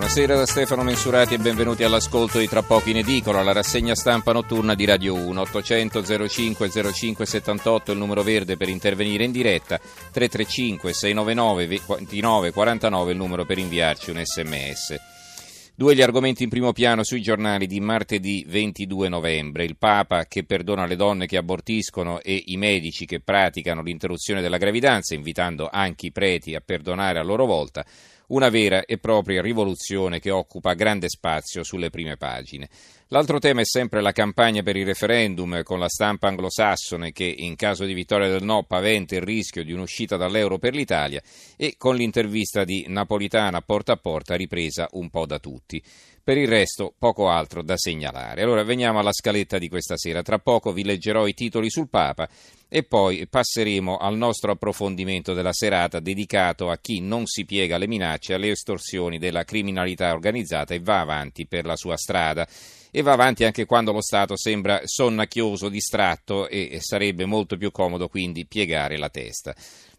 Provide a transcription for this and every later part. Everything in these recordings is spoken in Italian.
Buonasera da Stefano Mensurati e benvenuti all'ascolto di Tra poco in edicola, la rassegna stampa notturna di Radio 1. 800 05 05 78 il numero verde per intervenire in diretta, 335 699 29 49 il numero per inviarci un sms. Due gli argomenti in primo piano sui giornali di martedì 22 novembre. Il Papa che perdona le donne che abortiscono e i medici che praticano l'interruzione della gravidanza, invitando anche i preti a perdonare a loro volta una vera e propria rivoluzione che occupa grande spazio sulle prime pagine. L'altro tema è sempre la campagna per il referendum con la stampa anglosassone che in caso di vittoria del no paventa il rischio di un'uscita dall'euro per l'Italia e con l'intervista di Napolitana porta a porta ripresa un po' da tutti. Per il resto poco altro da segnalare. Allora veniamo alla scaletta di questa sera. Tra poco vi leggerò i titoli sul Papa e poi passeremo al nostro approfondimento della serata dedicato a chi non si piega alle minacce alle estorsioni della criminalità organizzata e va avanti per la sua strada e va avanti anche quando lo Stato sembra sonnacchioso, distratto e sarebbe molto più comodo quindi piegare la testa.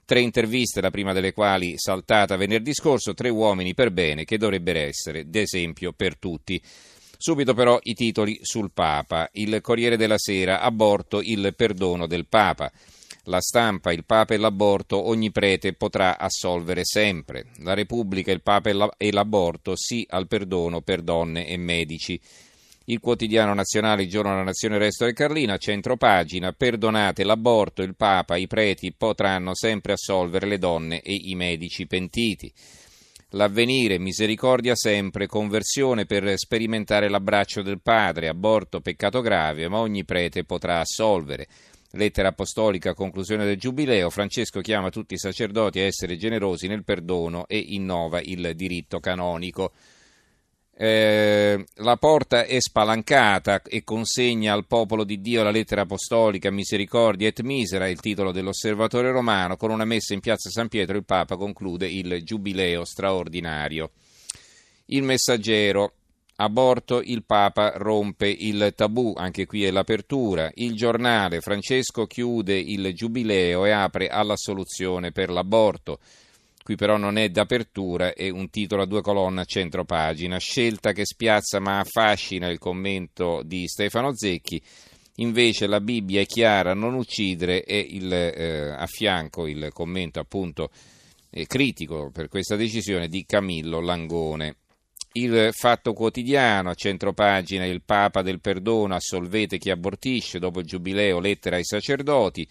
Tre interviste, la prima delle quali saltata venerdì scorso, tre uomini per bene che dovrebbero essere d'esempio per tutti. Subito però i titoli sul Papa. Il Corriere della Sera, aborto, il perdono del Papa. La stampa, il Papa e l'aborto, ogni prete potrà assolvere sempre. La Repubblica, il Papa e l'aborto, sì al perdono per donne e medici. Il quotidiano nazionale, il giorno della nazione, resto del Carlino, centro pagina, perdonate l'aborto, il Papa, i preti potranno sempre assolvere le donne e i medici pentiti. L'avvenire, misericordia sempre, conversione per sperimentare l'abbraccio del Padre, aborto, peccato grave, ma ogni prete potrà assolvere. Lettera apostolica, conclusione del Giubileo, Francesco chiama tutti i sacerdoti a essere generosi nel perdono e innova il diritto canonico. Eh, la porta è spalancata e consegna al popolo di Dio la lettera apostolica Misericordia et Misera, il titolo dell'osservatore romano, con una messa in piazza San Pietro il Papa conclude il giubileo straordinario. Il messaggero, aborto, il Papa rompe il tabù, anche qui è l'apertura. Il giornale, Francesco chiude il giubileo e apre alla soluzione per l'aborto. Qui però non è d'apertura, è un titolo a due colonne a centro pagina. Scelta che spiazza ma affascina il commento di Stefano Zecchi. Invece la Bibbia è chiara, non uccidere e il, eh, a fianco il commento appunto eh, critico per questa decisione di Camillo Langone. Il Fatto Quotidiano, a centro pagina, il Papa del Perdono, assolvete chi abortisce, dopo il Giubileo, lettera ai sacerdoti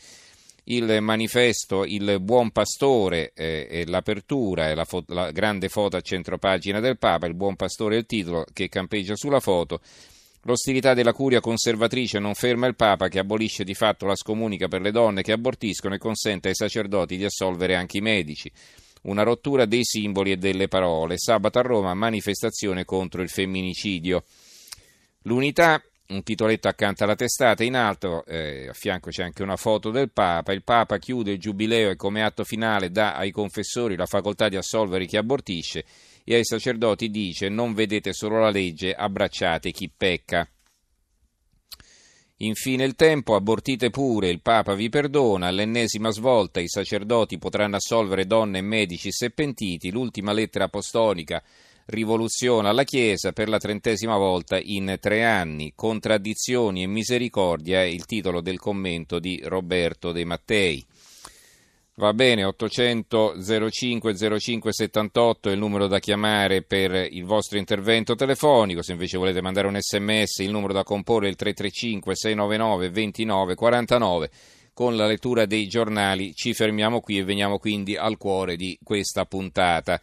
il manifesto Il Buon Pastore eh, l'apertura e la, fo- la, grande foto a centropagina del Papa, Il Buon Pastore è il titolo che campeggia sulla foto. L'ostilità della curia conservatrice non ferma il Papa che abolisce di fatto la scomunica per le donne che abortiscono e consente ai sacerdoti di assolvere anche i medici. Una rottura dei simboli e delle parole. Sabato a Roma manifestazione contro il femminicidio. L'unità un titoletto accanto alla testata, in alto, eh, a fianco c'è anche una foto del Papa. Il Papa chiude il giubileo e come atto finale dà ai confessori la facoltà di assolvere chi abortisce e ai sacerdoti dice non vedete solo la legge, abbracciate chi pecca. Infine il tempo, abortite pure, il Papa vi perdona, all'ennesima svolta i sacerdoti potranno assolvere donne e medici se pentiti, l'ultima lettera apostolica rivoluziona la Chiesa per la trentesima volta in tre anni. Contraddizioni e misericordia è il titolo del commento di Roberto De Mattei. Va bene, 800 05 05 78 è il numero da chiamare per il vostro intervento telefonico, se invece volete mandare un sms il numero da comporre è il 335 699 29 49. Con la lettura dei giornali ci fermiamo qui e veniamo quindi al cuore di questa puntata.